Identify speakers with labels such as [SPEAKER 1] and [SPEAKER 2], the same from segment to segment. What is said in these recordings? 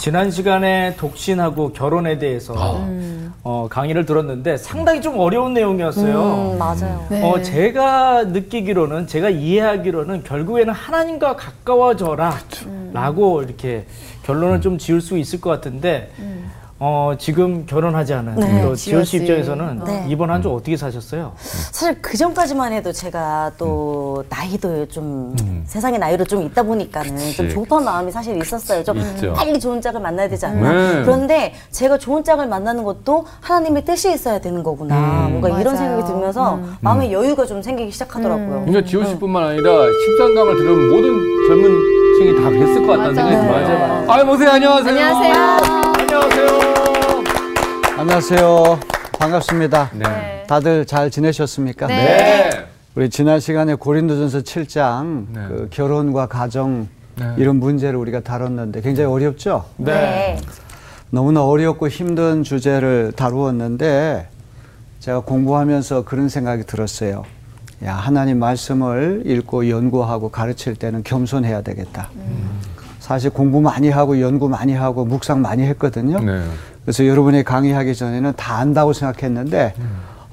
[SPEAKER 1] 지난 시간에 독신하고 결혼에 대해서 어, 강의를 들었는데 상당히 좀 어려운 내용이었어요.
[SPEAKER 2] 음, 맞아요.
[SPEAKER 3] 네.
[SPEAKER 1] 어, 제가 느끼기로는, 제가 이해하기로는 결국에는 하나님과 가까워져라. 라고 이렇게 결론을 좀 지을 수 있을 것 같은데, 어, 지금 결혼하지 않은
[SPEAKER 2] 네,
[SPEAKER 1] 또 지현 씨. 입장에서는
[SPEAKER 2] 네.
[SPEAKER 1] 이번 한 주 어떻게 사셨어요?
[SPEAKER 2] 사실 그 전까지만 해도 제가 또 나이도 좀 세상의 나이로 좀 있다 보니까는 좀
[SPEAKER 4] 그치.
[SPEAKER 2] 조급한 마음이 사실 있었어요. 좀
[SPEAKER 4] 있죠.
[SPEAKER 2] 빨리 좋은 짝을 만나야 되지 않나.
[SPEAKER 4] 네.
[SPEAKER 2] 그런데 제가 좋은 짝을 만나는 것도 하나님의 뜻이 있어야 되는 거구나. 뭔가 이런
[SPEAKER 3] 맞아요.
[SPEAKER 2] 생각이 들면서 마음의 여유가 좀 생기기 시작하더라고요.
[SPEAKER 4] 그러니까 지호 씨뿐만 아니라 13강을 들으면 모든 젊은 층이 다 그랬을 것 같다는
[SPEAKER 3] 맞아요.
[SPEAKER 4] 생각이 들어요.
[SPEAKER 1] 맞아요,
[SPEAKER 4] 보세요. 안녕하세요.
[SPEAKER 3] 안녕하세요.
[SPEAKER 1] 안녕하세요.
[SPEAKER 5] 안녕하세요. 반갑습니다.
[SPEAKER 4] 네.
[SPEAKER 5] 다들 잘 지내셨습니까?
[SPEAKER 3] 네.
[SPEAKER 4] 네.
[SPEAKER 5] 우리 지난 시간에 고린도전서 7장
[SPEAKER 4] 네.
[SPEAKER 5] 그 결혼과 가정
[SPEAKER 4] 네.
[SPEAKER 5] 이런 문제를 우리가 다뤘는데 굉장히 어렵죠?
[SPEAKER 2] 네.
[SPEAKER 5] 너무나 어렵고 힘든 주제를 다루었는데 제가 공부하면서 그런 생각이 들었어요. 야, 하나님 말씀을 읽고 연구하고 가르칠 때는 겸손해야 되겠다. 사실 공부 많이 하고 연구 많이 하고 묵상 많이 했거든요.
[SPEAKER 4] 네.
[SPEAKER 5] 그래서 여러분이 강의하기 전에는 다 안다고 생각했는데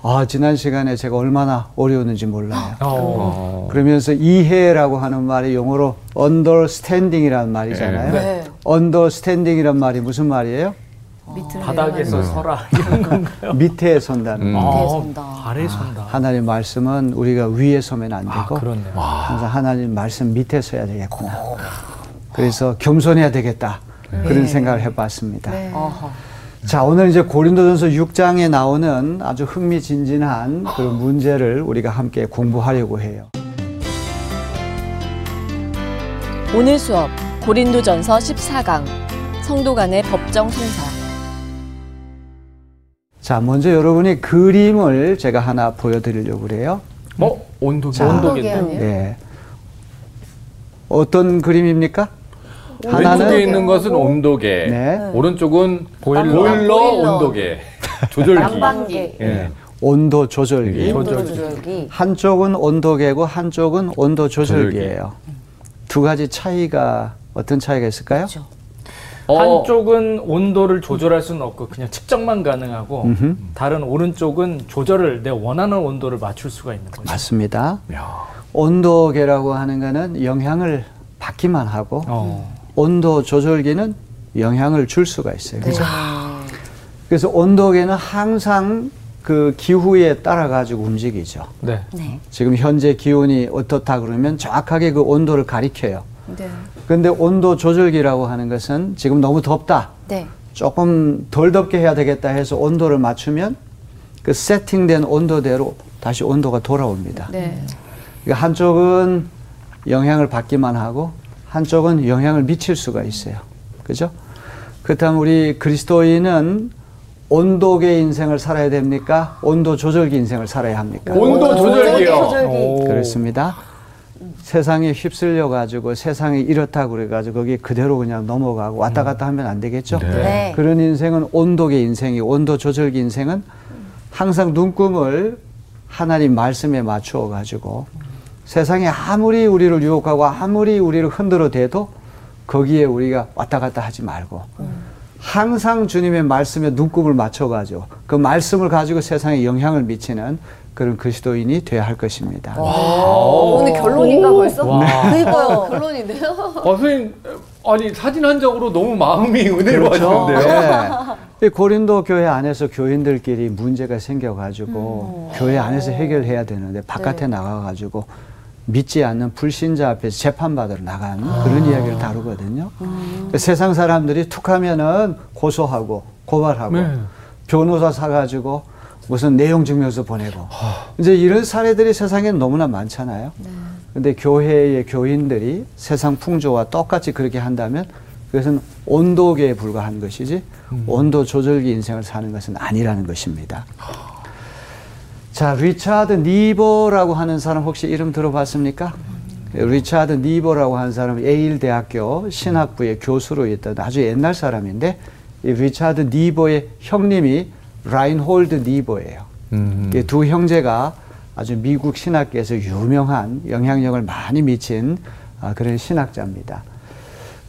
[SPEAKER 5] 아 지난 시간에 제가 얼마나 어려웠는지 몰라요.
[SPEAKER 1] 어.
[SPEAKER 5] 그러면서 이해라고 하는 말이 영어로 understanding이라는 말이잖아요.
[SPEAKER 2] 네.
[SPEAKER 5] understanding이란 말이 무슨 말이에요?
[SPEAKER 3] 밑으로
[SPEAKER 1] 바닥에서 서라. 이런 건가요?
[SPEAKER 5] 밑에 선다는
[SPEAKER 4] 음.
[SPEAKER 5] 거.
[SPEAKER 2] 밑에
[SPEAKER 1] 아,
[SPEAKER 2] 선다.
[SPEAKER 1] 아래 선다.
[SPEAKER 5] 하나님 말씀은 우리가 위에 서면 안
[SPEAKER 1] 아,
[SPEAKER 5] 되고
[SPEAKER 1] 그렇네요.
[SPEAKER 5] 항상 하나님 말씀 밑에 서야 되겠구나. 그래서 겸손해야 되겠다. 그런 생각을 해봤습니다.
[SPEAKER 3] 네.
[SPEAKER 5] 자, 오늘 이제 고린도전서 6장에 나오는 아주 흥미진진한 그런 문제를 우리가 함께 공부하려고 해요.
[SPEAKER 6] 오늘 수업 고린도전서 14강 성도 간의 법정 성사
[SPEAKER 5] 자, 먼저 여러분이 그림을 제가 하나 보여드리려고 그래요.
[SPEAKER 4] 어? 온도계.
[SPEAKER 5] 자,
[SPEAKER 1] 온도계.
[SPEAKER 5] 예. 어떤 그림입니까?
[SPEAKER 4] 왼쪽에 있는 것은 온도계.
[SPEAKER 5] 네.
[SPEAKER 4] 오른쪽은 보일러,
[SPEAKER 2] 보일러.
[SPEAKER 4] 온도계. 조절기.
[SPEAKER 2] 난방기.
[SPEAKER 4] 예.
[SPEAKER 5] 온도 조절기.
[SPEAKER 2] 온도
[SPEAKER 1] 조절기.
[SPEAKER 2] 조절기.
[SPEAKER 5] 한쪽은 온도계고 한쪽은 온도 조절기예요. 두 가지 차이가 어떤 차이가 있을까요?
[SPEAKER 2] 그렇죠.
[SPEAKER 4] 어,
[SPEAKER 1] 한쪽은 온도를 조절할 수는 없고 그냥 측정만 가능하고
[SPEAKER 5] 음흠.
[SPEAKER 1] 다른 오른쪽은 조절을 내 원하는 온도를 맞출 수가 있는 거죠.
[SPEAKER 5] 맞습니다.
[SPEAKER 4] 야.
[SPEAKER 5] 온도계라고 하는 거는 영향을 받기만 하고
[SPEAKER 1] 어.
[SPEAKER 5] 온도 조절기는 영향을 줄 수가 있어요.
[SPEAKER 2] 네.
[SPEAKER 5] 그죠? 그래서 온도계는 항상 그 기후에 따라 가지고 움직이죠.
[SPEAKER 1] 네.
[SPEAKER 2] 네.
[SPEAKER 5] 지금 현재 기온이 어떻다 그러면 정확하게 그 온도를 가리켜요.
[SPEAKER 3] 네.
[SPEAKER 5] 근데 온도 조절기라고 하는 것은 지금 너무 덥다.
[SPEAKER 2] 네.
[SPEAKER 5] 조금 덜 덥게 해야 되겠다 해서 온도를 맞추면 그 세팅된 온도대로 다시 온도가 돌아옵니다.
[SPEAKER 3] 네.
[SPEAKER 5] 그러니까 한쪽은 영향을 받기만 하고 한쪽은 영향을 미칠 수가 있어요. 그죠? 그렇다면 우리 그리스도인은 온도계 인생을 살아야 됩니까? 온도 조절기 인생을 살아야 합니까?
[SPEAKER 4] 온도 조절기요.
[SPEAKER 2] 조절기.
[SPEAKER 5] 그렇습니다. 세상에 휩쓸려 가지고 세상이 이렇다 그래 가지고 거기 그대로 그냥 넘어가고 왔다 갔다 하면 안 되겠죠.
[SPEAKER 4] 네.
[SPEAKER 2] 네.
[SPEAKER 5] 그런 인생은 온도계 인생이 온도 조절기 인생은 항상 눈금을 하나님 말씀에 맞추어 가지고 세상에 아무리 우리를 유혹하고 아무리 우리를 흔들어 대도 거기에 우리가 왔다 갔다 하지 말고 항상 주님의 말씀에 눈금을 맞춰 가지고 그 말씀을 가지고 세상에 영향을 미치는 그런 그리스도인이 돼야 할 것입니다.
[SPEAKER 3] 어, 오늘 결론인가 벌써?
[SPEAKER 1] 와.
[SPEAKER 2] 그니까요.
[SPEAKER 3] 결론인데요?
[SPEAKER 4] 아, 선생님, 아니, 사진 한 장으로 너무 마음이 은혜로워지는데요.
[SPEAKER 5] 네. 이 고린도 교회 안에서 교인들끼리 문제가 생겨가지고 교회 안에서 해결해야 되는데 바깥에 나가가지고 믿지 않는 불신자 앞에서 재판받으러 나가는 그런 이야기를 다루거든요. 세상 사람들이 툭하면은 고소하고 고발하고
[SPEAKER 1] 네.
[SPEAKER 5] 변호사 사가지고 무슨 내용 증명서 보내고 이제 이런 사례들이 세상에 너무나 많잖아요. 근데 교회의 교인들이 세상 풍조와 똑같이 그렇게 한다면 그것은 온도계에 불과한 것이지 온도 조절기 인생을 사는 것은 아니라는 것입니다. 자, 리차드 니버라고 하는 사람 혹시 이름 들어봤습니까? 리차드 니버라고 하는 사람은 예일 대학교 신학부의 교수로 있던 아주 옛날 사람인데 이 리차드 니버의 형님이 라인홀드 니버예요.
[SPEAKER 4] 음.
[SPEAKER 5] 이 두 형제가 아주 미국 신학계에서 유명한 영향력을 많이 미친 아, 그런 신학자입니다.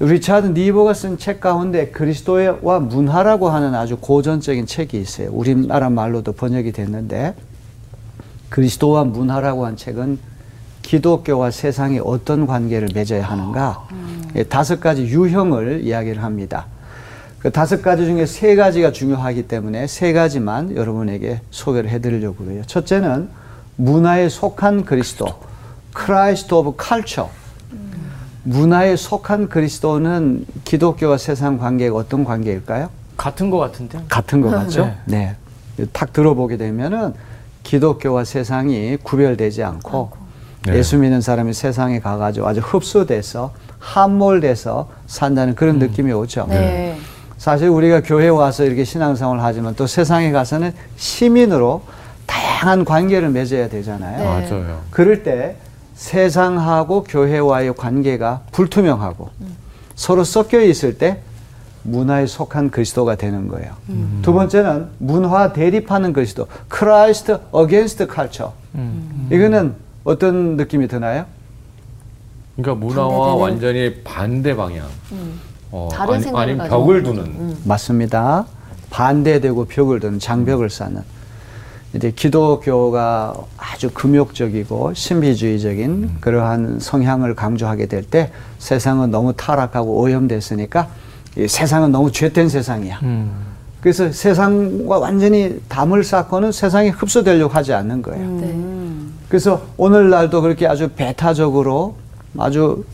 [SPEAKER 5] 리차드 니버가 쓴 책 가운데 그리스도와 문화라고 하는 아주 고전적인 책이 있어요. 우리나라 말로도 번역이 됐는데 그리스도와 문화라고 한 책은 기독교와 세상이 어떤 관계를 맺어야 하는가 예, 다섯 가지 유형을 이야기를 합니다. 그 다섯 가지 중에 세 가지가 중요하기 때문에 세 가지만 여러분에게 소개를 해드리려고 그래요. 첫째는 문화에 속한 그리스도, Christ of Culture. 문화에 속한 그리스도는 기독교와 세상 관계가 어떤 관계일까요?
[SPEAKER 1] 같은 것 같은데.
[SPEAKER 5] 같은 것 같죠? 네. 탁 들어보게 되면은 기독교와 세상이 구별되지 않고
[SPEAKER 4] 네.
[SPEAKER 5] 예수 믿는 사람이 세상에 가가지고 아주 흡수돼서 함몰돼서 산다는 그런 느낌이 오죠.
[SPEAKER 3] 네.
[SPEAKER 5] 사실 우리가 교회 와서 이렇게 신앙생활을 하지만 또 세상에 가서는 시민으로 다양한 관계를 맺어야 되잖아요.
[SPEAKER 3] 네.
[SPEAKER 4] 맞아요.
[SPEAKER 5] 그럴 때 세상하고 교회와의 관계가 불투명하고 서로 섞여 있을 때 문화에 속한 그리스도가 되는 거예요. 두 번째는 문화 대립하는 그리스도, Christ against culture. 이거는 어떤 느낌이 드나요?
[SPEAKER 4] 그러니까 문화와
[SPEAKER 3] 반대되는.
[SPEAKER 4] 완전히 반대 방향. 어,
[SPEAKER 3] 다른
[SPEAKER 4] 아니,
[SPEAKER 3] 가지고.
[SPEAKER 4] 벽을 두는.
[SPEAKER 5] 맞습니다. 반대되고 벽을 두는 장벽을 쌓는. 이제 기독교가 아주 금욕적이고 신비주의적인 그러한 성향을 강조하게 될 때 세상은 너무 타락하고 오염됐으니까 이 세상은 너무 죄된 세상이야.
[SPEAKER 1] 음.
[SPEAKER 5] 그래서 세상과 완전히 담을 쌓고는 세상에 흡수되려고 하지 않는 거예요.
[SPEAKER 3] 네.
[SPEAKER 5] 그래서 오늘날도 그렇게 아주 배타적으로 아주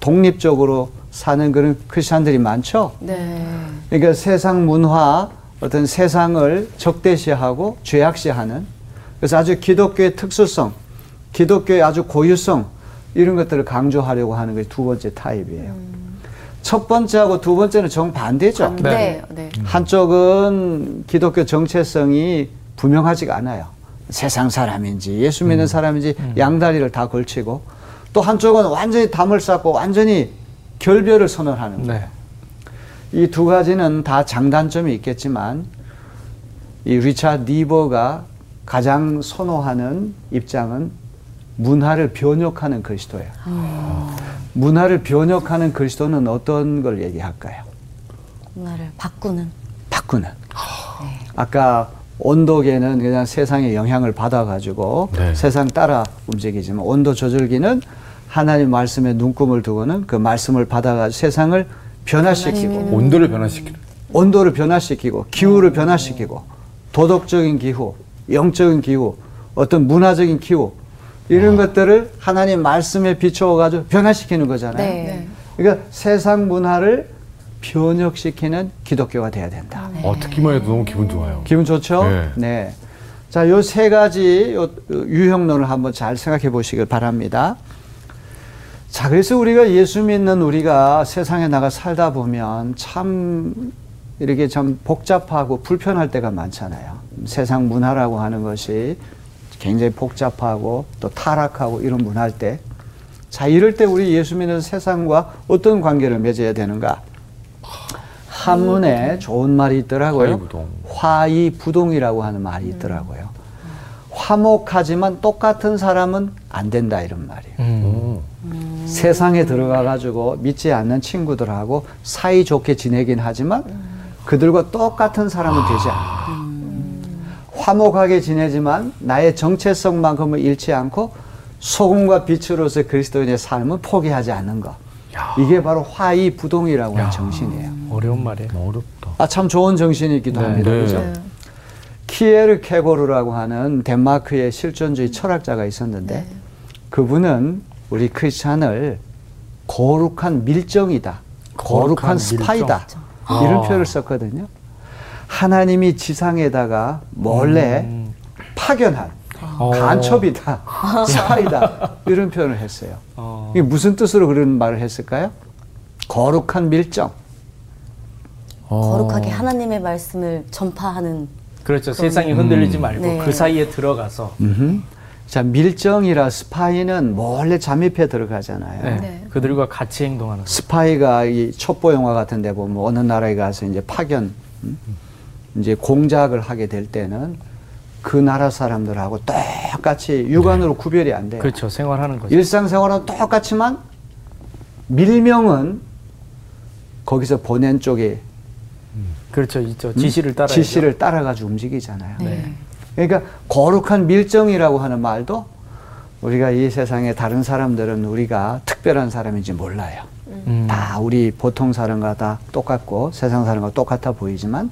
[SPEAKER 5] 독립적으로 사는 그런 크리스천들이 많죠.
[SPEAKER 3] 네.
[SPEAKER 5] 그러니까 세상 문화, 어떤 세상을 적대시하고 죄악시하는 그래서 아주 기독교의 특수성, 기독교의 아주 고유성 이런 것들을 강조하려고 하는 것이 두 번째 타입이에요. 첫 번째하고 두 번째는 정반대죠.
[SPEAKER 3] 반대. 네.
[SPEAKER 5] 한쪽은 기독교 정체성이 분명하지가 않아요. 세상 사람인지 예수 믿는 사람인지 양다리를 다 걸치고 또 한쪽은 완전히 담을 쌓고 완전히 결별을 선언하는 거예요.
[SPEAKER 1] 네.
[SPEAKER 5] 이두 가지는 다 장단점이 있겠지만 이 리차드 니버가 가장 선호하는 입장은 문화를 변혁하는 그리스도예요. 문화를 변혁하는 그리스도는 어떤 걸 얘기할까요?
[SPEAKER 2] 문화를 바꾸는.
[SPEAKER 5] 바꾸는. 아까 온도계는 그냥 세상의 영향을 받아가지고
[SPEAKER 4] 네.
[SPEAKER 5] 세상 따라 움직이지만 온도 조절기는 하나님 말씀에 눈금을 두고는 그 말씀을 받아가지고 세상을 변화시키고
[SPEAKER 4] 온도를 변화시키는.
[SPEAKER 5] 온도를 변화시키고 기후를 변화시키고 도덕적인 기후, 영적인 기후, 어떤 문화적인 기후 이런 것들을 하나님 말씀에 비추어 가지고 변화시키는 거잖아요.
[SPEAKER 3] 네.
[SPEAKER 5] 그러니까 세상 문화를 변혁시키는 기독교가 돼야 된다.
[SPEAKER 4] 어, 듣기만 해도 너무 기분 좋아요.
[SPEAKER 5] 기분 좋죠?
[SPEAKER 4] 네.
[SPEAKER 5] 네. 자, 요 세 가지 요 유형론을 한번 잘 생각해 보시길 바랍니다. 자, 그래서 우리가 예수 믿는 우리가 세상에 나가 살다 보면 참 이렇게 참 복잡하고 불편할 때가 많잖아요. 세상 문화라고 하는 것이 굉장히 복잡하고 또 타락하고 이런 문화일 때. 자, 이럴 때 우리 예수 믿는 세상과 어떤 관계를 맺어야 되는가? 한문에 좋은 말이 있더라고요.
[SPEAKER 4] 화이부동.
[SPEAKER 5] 화이부동이라고 하는 말이 있더라고요. 화목하지만 똑같은 사람은 안 된다 이런 말이에요.
[SPEAKER 1] 음.
[SPEAKER 4] 오.
[SPEAKER 5] 세상에 들어가 가지고 믿지 않는 친구들하고 사이 좋게 지내긴 하지만 그들과 똑같은 사람은 되지 않는다. 화목하게 지내지만 나의 정체성만큼은 잃지 않고 소금과 빛으로서 그리스도인의 삶은 포기하지 않는 것. 이게 바로 화이부동이라고 하는 정신이에요.
[SPEAKER 1] 어려운 말이에요.
[SPEAKER 4] 어렵다.
[SPEAKER 5] 아, 참 좋은 정신이기도
[SPEAKER 1] 네.
[SPEAKER 5] 합니다.
[SPEAKER 4] 네.
[SPEAKER 5] 그죠? 키에르 케고르라고 하는 덴마크의 실존주의 철학자가 있었는데 그분은 우리 크리스찬을 거룩한 밀정이다. 거룩한,
[SPEAKER 1] 거룩한
[SPEAKER 5] 스파이다.
[SPEAKER 1] 밀정.
[SPEAKER 5] 이런
[SPEAKER 1] 아.
[SPEAKER 5] 표현을 썼거든요. 하나님이 지상에다가 몰래
[SPEAKER 1] 음.
[SPEAKER 5] 파견한
[SPEAKER 1] 어.
[SPEAKER 5] 간첩이다. 스파이다. 이런 표현을 했어요.
[SPEAKER 1] 어.
[SPEAKER 5] 이게 무슨 뜻으로 그런 말을 했을까요? 거룩한 밀정.
[SPEAKER 2] 거룩하게 하나님의 말씀을 전파하는
[SPEAKER 1] 그렇죠. 세상이 흔들리지 말고
[SPEAKER 2] 네.
[SPEAKER 1] 그 사이에 들어가서
[SPEAKER 5] 음흠. 자, 밀정이라 스파이는 몰래 잠입해 들어가잖아요.
[SPEAKER 1] 네.
[SPEAKER 3] 네.
[SPEAKER 1] 그들과 같이 행동하는 거.
[SPEAKER 5] 스파이가 이 첩보 영화 같은 데 보면 어느 나라에 가서 이제 파견 음? 이제 공작을 하게 될 때는 그 나라 사람들하고 똑같이 육안으로 구별이 안 돼요.
[SPEAKER 1] 그렇죠. 생활하는 거죠.
[SPEAKER 5] 일상생활은 똑같지만 밀명은 거기서 보낸 쪽에
[SPEAKER 1] 그렇죠. 있죠. 지시를 따라.
[SPEAKER 5] 지시를 따라가지고 움직이잖아요.
[SPEAKER 3] 네.
[SPEAKER 5] 그러니까 거룩한 밀정이라고 하는 말도 우리가 이 세상의 다른 사람들은 우리가 특별한 사람인지 몰라요.
[SPEAKER 1] 음.
[SPEAKER 5] 다 우리 보통 사람과 다 똑같고 세상 사람과 똑같아 보이지만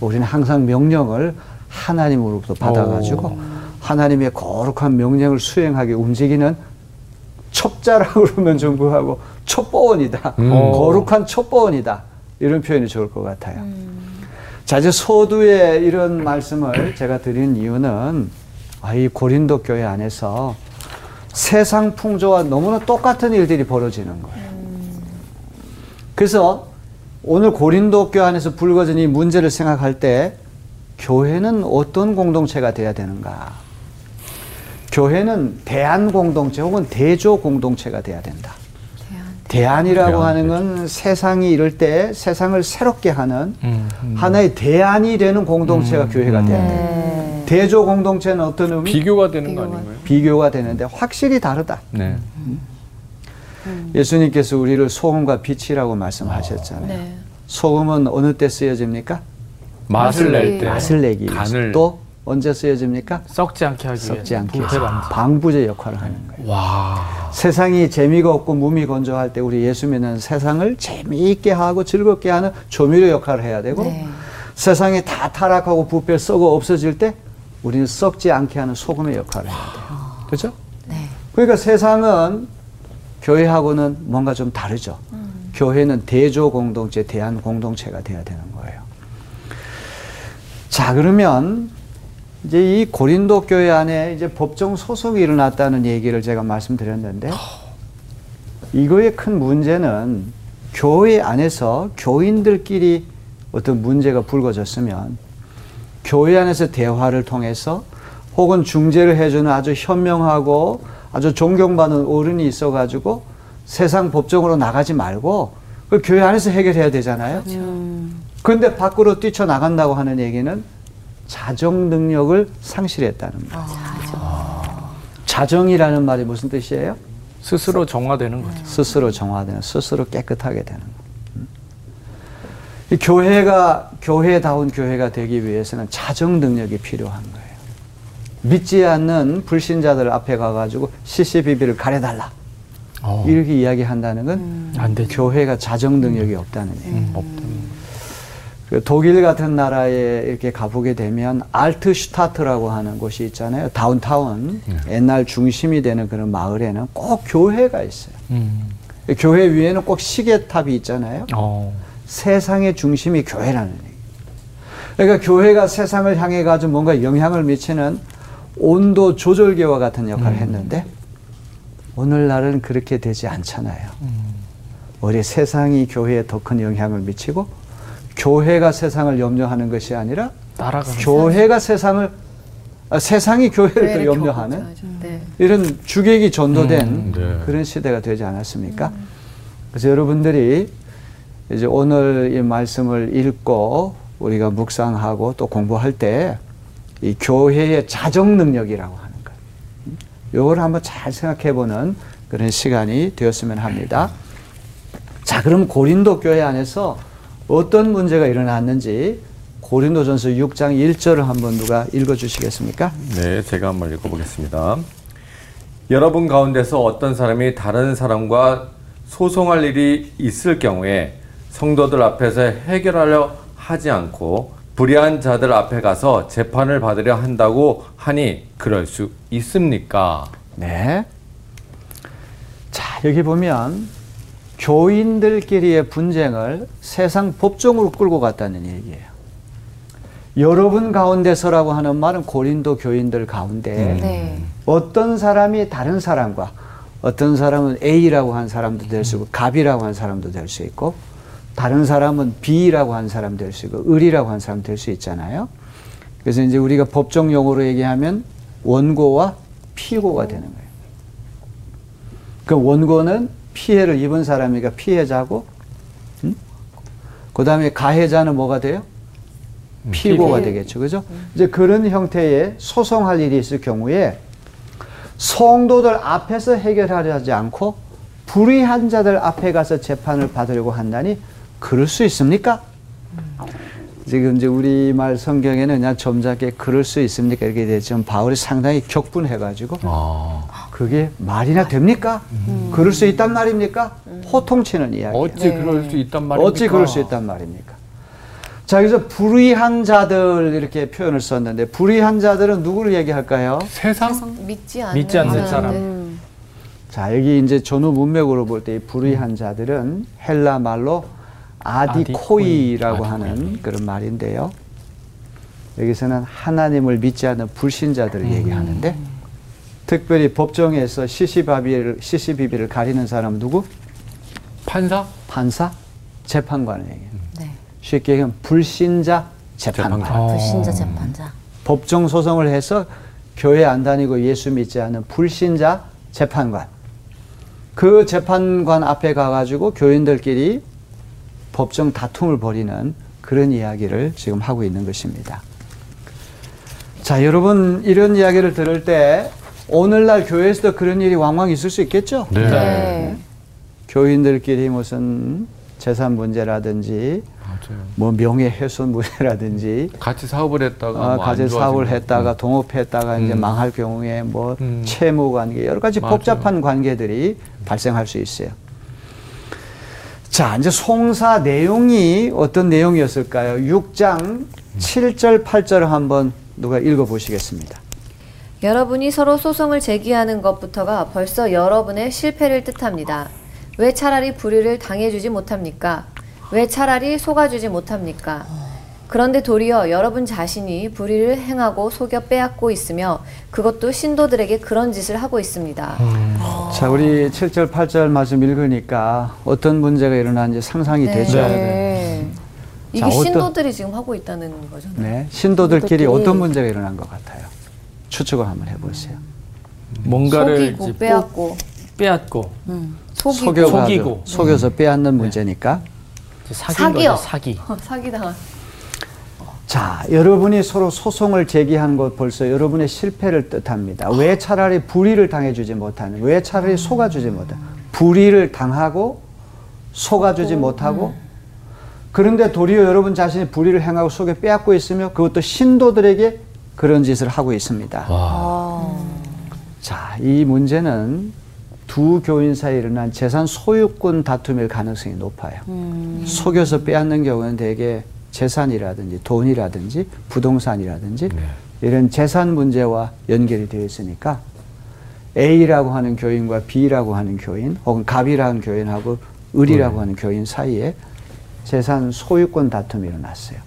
[SPEAKER 5] 우리는 항상 명령을 하나님으로부터 받아가지고 하나님의 거룩한 명령을 수행하게 움직이는 첩자라고 그러면 좀 그하고 첩보원이다.
[SPEAKER 4] 음.
[SPEAKER 5] 거룩한 첩보원이다. 이런 표현이 좋을 것 같아요. 자, 이제 소두의 이런 말씀을 제가 드린 이유는 아, 이 고린도 교회 안에서 세상 풍조와 너무나 똑같은 일들이 벌어지는 거예요. 그래서 오늘 고린도 교회 안에서 불거진 이 문제를 생각할 때 교회는 어떤 공동체가 돼야 되는가? 교회는 대안 공동체 혹은 대조 공동체가 돼야 된다. 대안 이라고
[SPEAKER 4] 대안,
[SPEAKER 5] 하는 건 세상이 이럴 때 세상을 새롭게 하는
[SPEAKER 1] 음, 음.
[SPEAKER 5] 하나의 대안이 되는 공동체가 교회가 돼야 돼요.
[SPEAKER 2] 네.
[SPEAKER 5] 대조 공동체는 어떤 의미?
[SPEAKER 4] 비교가 되는 거
[SPEAKER 3] 비교가.
[SPEAKER 4] 아닌가요?
[SPEAKER 5] 비교가 되는데 확실히 다르다.
[SPEAKER 4] 네.
[SPEAKER 5] 예수님께서 우리를 소금과 빛이라고 말씀하셨잖아요.
[SPEAKER 3] 네.
[SPEAKER 5] 소금은 어느 때 쓰여집니까?
[SPEAKER 4] 맛을 낼 때.
[SPEAKER 5] 맛을 내기 위해서.
[SPEAKER 4] 간을
[SPEAKER 5] 또 언제 쓰여집니까?
[SPEAKER 1] 썩지 않게 하기 위해서.
[SPEAKER 5] 썩지 않게. 방부제 역할을 하는 거예요.
[SPEAKER 4] 와.
[SPEAKER 5] 세상이 재미가 없고 몸이 건조할 때 우리 예수 믿는 세상을 재미있게 하고 즐겁게 하는 조미료 역할을 해야 되고
[SPEAKER 2] 네.
[SPEAKER 5] 세상이 다 타락하고 부패 썩어 없어질 때 우리는 썩지 않게 하는 소금의 역할을 해야 돼요. 그렇죠?
[SPEAKER 2] 네.
[SPEAKER 5] 그러니까 세상은 교회하고는 뭔가 좀 다르죠. 교회는 대조 공동체, 대한 공동체가 돼야 되는 거예요. 자, 그러면 이제 이 고린도 교회 안에 이제 법정 소송이 일어났다는 얘기를 제가 말씀드렸는데 이거의 큰 문제는 교회 안에서 교인들끼리 어떤 문제가 불거졌으면 교회 안에서 대화를 통해서 혹은 중재를 해주는 아주 현명하고 아주 존경받는 어른이 있어가지고 세상 법정으로 나가지 말고 그 교회 안에서 해결해야 되잖아요. 그런데 밖으로 뛰쳐나간다고 하는 얘기는 자정 능력을 상실했다는 거예요. 자정이라는 말이 무슨 뜻이에요?
[SPEAKER 1] 스스로 정화되는 거죠.
[SPEAKER 5] 스스로 정화되는, 스스로 깨끗하게 되는 거. 음. 이 교회가 교회다운 교회가 되기 위해서는 자정 능력이 필요한 거예요. 믿지 않는 불신자들 앞에 가가지고 CCBB를 가려달라
[SPEAKER 1] 어.
[SPEAKER 5] 이렇게 이야기한다는
[SPEAKER 1] 건안 되죠.
[SPEAKER 5] 교회가 자정 능력이 없다는 얘기예요.
[SPEAKER 1] 음.
[SPEAKER 5] 그 독일 같은 나라에 이렇게 가보게 되면 알트슈타트라고 하는 곳이 있잖아요. 다운타운 옛날 중심이 되는 그런 마을에는 꼭 교회가 있어요.
[SPEAKER 1] 음.
[SPEAKER 5] 교회 위에는 꼭 시계탑이 있잖아요.
[SPEAKER 1] 어.
[SPEAKER 5] 세상의 중심이 교회라는 얘기. 그러니까 교회가 세상을 향해 가지고 뭔가 영향을 미치는 온도 조절계와 같은 역할을 했는데 오늘날은 그렇게 되지 않잖아요. 우리 세상이 교회에 더 큰 영향을 미치고 교회가 세상을 염려하는 것이 아니라
[SPEAKER 1] 따라가는.
[SPEAKER 5] 교회가 세상을 아, 세상이 교회를 또 염려하는
[SPEAKER 3] 겪었죠. 네.
[SPEAKER 5] 이런 주객이 전도된
[SPEAKER 4] 음, 네.
[SPEAKER 5] 그런 시대가 되지 않았습니까? 그래서 여러분들이 이제 오늘 이 말씀을 읽고 우리가 묵상하고 또 공부할 때 이 교회의 자정 능력이라고 하는 것. 요걸 한번 잘 생각해 보는 그런 시간이 되었으면 합니다. 자, 그럼 고린도 교회 안에서 어떤 문제가 일어났는지 고린도전서 6장 1절을 한번 누가 읽어 주시겠습니까?
[SPEAKER 4] 네, 제가 한번 읽어 보겠습니다. 여러분 가운데서 어떤 사람이 다른 사람과 소송할 일이 있을 경우에 성도들 앞에서 해결하려 하지 않고 불의한 자들 앞에 가서 재판을 받으려 한다고 하니 그럴 수 있습니까?
[SPEAKER 5] 네. 자, 여기 보면 교인들끼리의 분쟁을 세상 법정으로 끌고 갔다는 얘기예요. 여러분 가운데서라고 하는 말은 고린도 교인들 가운데
[SPEAKER 2] 네.
[SPEAKER 5] 어떤 사람이 다른 사람과 어떤 사람은 A라고 한 사람도 될 수 있고 갑이라고 한 사람도 될 수 있고 다른 사람은 B라고 한 사람 될 수 있고 을이라고 한 사람 될 수 있잖아요. 그래서 이제 우리가 법정 용어로 얘기하면 원고와 피고가 되는 거예요. 그 원고는 피해를 입은 사람이니까 피해자고, 그 다음에 가해자는 뭐가 돼요? 피고가 되겠죠. 그죠? 이제 그런 형태의 소송할 일이 있을 경우에 성도들 앞에서 해결하려 하지 않고 불의한 자들 앞에 가서 재판을 받으려고 한다니 그럴 수 있습니까? 지금 이제 우리말 성경에는 그냥 점잖게 그럴 수 있습니까? 이렇게 되지만 바울이 상당히 격분해가지고
[SPEAKER 4] 아,
[SPEAKER 5] 그게 말이나 됩니까? 그럴 수 있단 말입니까? 호통치는 이야기.
[SPEAKER 4] 어찌 그럴 수 있단 말입니까?
[SPEAKER 5] 어찌 그럴 수 있단 말입니까? 자, 그래서 불의한 자들 이렇게 표현을 썼는데 불의한 자들은 누구를 얘기할까요?
[SPEAKER 4] 세상?
[SPEAKER 3] 믿지 않는,
[SPEAKER 1] 믿지 않는.
[SPEAKER 3] 사람.
[SPEAKER 5] 자, 여기 이제 전후 문맥으로 볼 때 이 불의한 자들은 헬라 말로 아디코이라고
[SPEAKER 4] 아디코이.
[SPEAKER 5] 하는 그런 말인데요. 여기서는 하나님을 믿지 않는 불신자들을 얘기하는데 특별히 법정에서 시시바비를 시시비비를 가리는 사람은 누구?
[SPEAKER 4] 판사?
[SPEAKER 5] 판사, 재판관을 얘기해요.
[SPEAKER 2] 네.
[SPEAKER 5] 쉽게 얘기하면 불신자 재판관.
[SPEAKER 4] 재판관.
[SPEAKER 1] 어.
[SPEAKER 2] 불신자 재판자.
[SPEAKER 5] 법정 소송을 해서 교회 안 다니고 예수 믿지 않는 불신자 재판관. 그 재판관 앞에 가가지고 교인들끼리 법정 다툼을 벌이는 그런 이야기를 지금 하고 있는 것입니다. 자, 여러분 이런 이야기를 들을 때 오늘날 교회에서도 그런 일이 왕왕 있을 수 있겠죠?
[SPEAKER 4] 네.
[SPEAKER 3] 네.
[SPEAKER 5] 교인들끼리 무슨 재산 문제라든지
[SPEAKER 4] 맞아요.
[SPEAKER 5] 뭐 명예훼손 문제라든지
[SPEAKER 4] 같이 사업을 했다가
[SPEAKER 5] 아,
[SPEAKER 4] 뭐안
[SPEAKER 5] 가제 사업을 했다가 동업했다가 이제
[SPEAKER 4] 음.
[SPEAKER 5] 망할 경우에 뭐
[SPEAKER 4] 음.
[SPEAKER 5] 채무 관계 여러 가지
[SPEAKER 4] 맞아요.
[SPEAKER 5] 복잡한 관계들이 발생할 수 있어요. 자, 이제 송사 내용이 어떤 내용이었을까요? 6장 7절 8절을 한번 누가 읽어 보시겠습니다.
[SPEAKER 3] 여러분이 서로 소송을 제기하는 것부터가 벌써 여러분의 실패를 뜻합니다. 왜 차라리 불의를 당해주지 못합니까? 왜 차라리 속아주지 못합니까? 그런데 도리어 여러분 자신이 불의를 행하고 속여 빼앗고 있으며 그것도 신도들에게 그런 짓을 하고 있습니다.
[SPEAKER 5] 자, 우리 7절 8절 말씀 읽으니까 어떤 문제가 일어나는지 상상이 되죠.
[SPEAKER 3] 네. 이게
[SPEAKER 5] 자, 어떤-
[SPEAKER 3] 신도들이 지금 하고 있다는 거잖아요.
[SPEAKER 5] 네. 신도들끼리
[SPEAKER 2] 신도들끼리-
[SPEAKER 5] 어떤 문제가 일어난 것 같아요? 추측을 한번 해보세요.
[SPEAKER 1] 뭔가를
[SPEAKER 3] 속이고 빼앗고
[SPEAKER 1] 빼앗고
[SPEAKER 3] 속이고
[SPEAKER 5] 속여가지고
[SPEAKER 1] 속이고.
[SPEAKER 5] 속여서 빼앗는 문제니까
[SPEAKER 1] 이제 사기인
[SPEAKER 3] 사기요.
[SPEAKER 1] 거죠, 사기.
[SPEAKER 3] 사기당한
[SPEAKER 5] 자 여러분이 서로 소송을 제기한 것 벌써 여러분의 실패를 뜻합니다. 왜 차라리 불의를 당해주지 못하는 왜 차라리 속아주지 못하는 불의를 당하고 속아주지 못하고? 그런데 도리어 여러분 자신이 불의를 행하고 속에 빼앗고 있으며 그것도 신도들에게 그런 짓을 하고 있습니다. 자, 이 문제는 두 교인 사이에 일어난 재산 소유권 다툼일 가능성이 높아요. 속여서 빼앗는 경우는 대개 재산이라든지 돈이라든지 부동산이라든지 이런 재산 문제와 연결이 되어 있으니까 A라고 하는 교인과 B라고 하는 교인 혹은 갑이라는 교인하고 을이라고 하는 교인 사이에 재산 소유권 다툼이 일어났어요.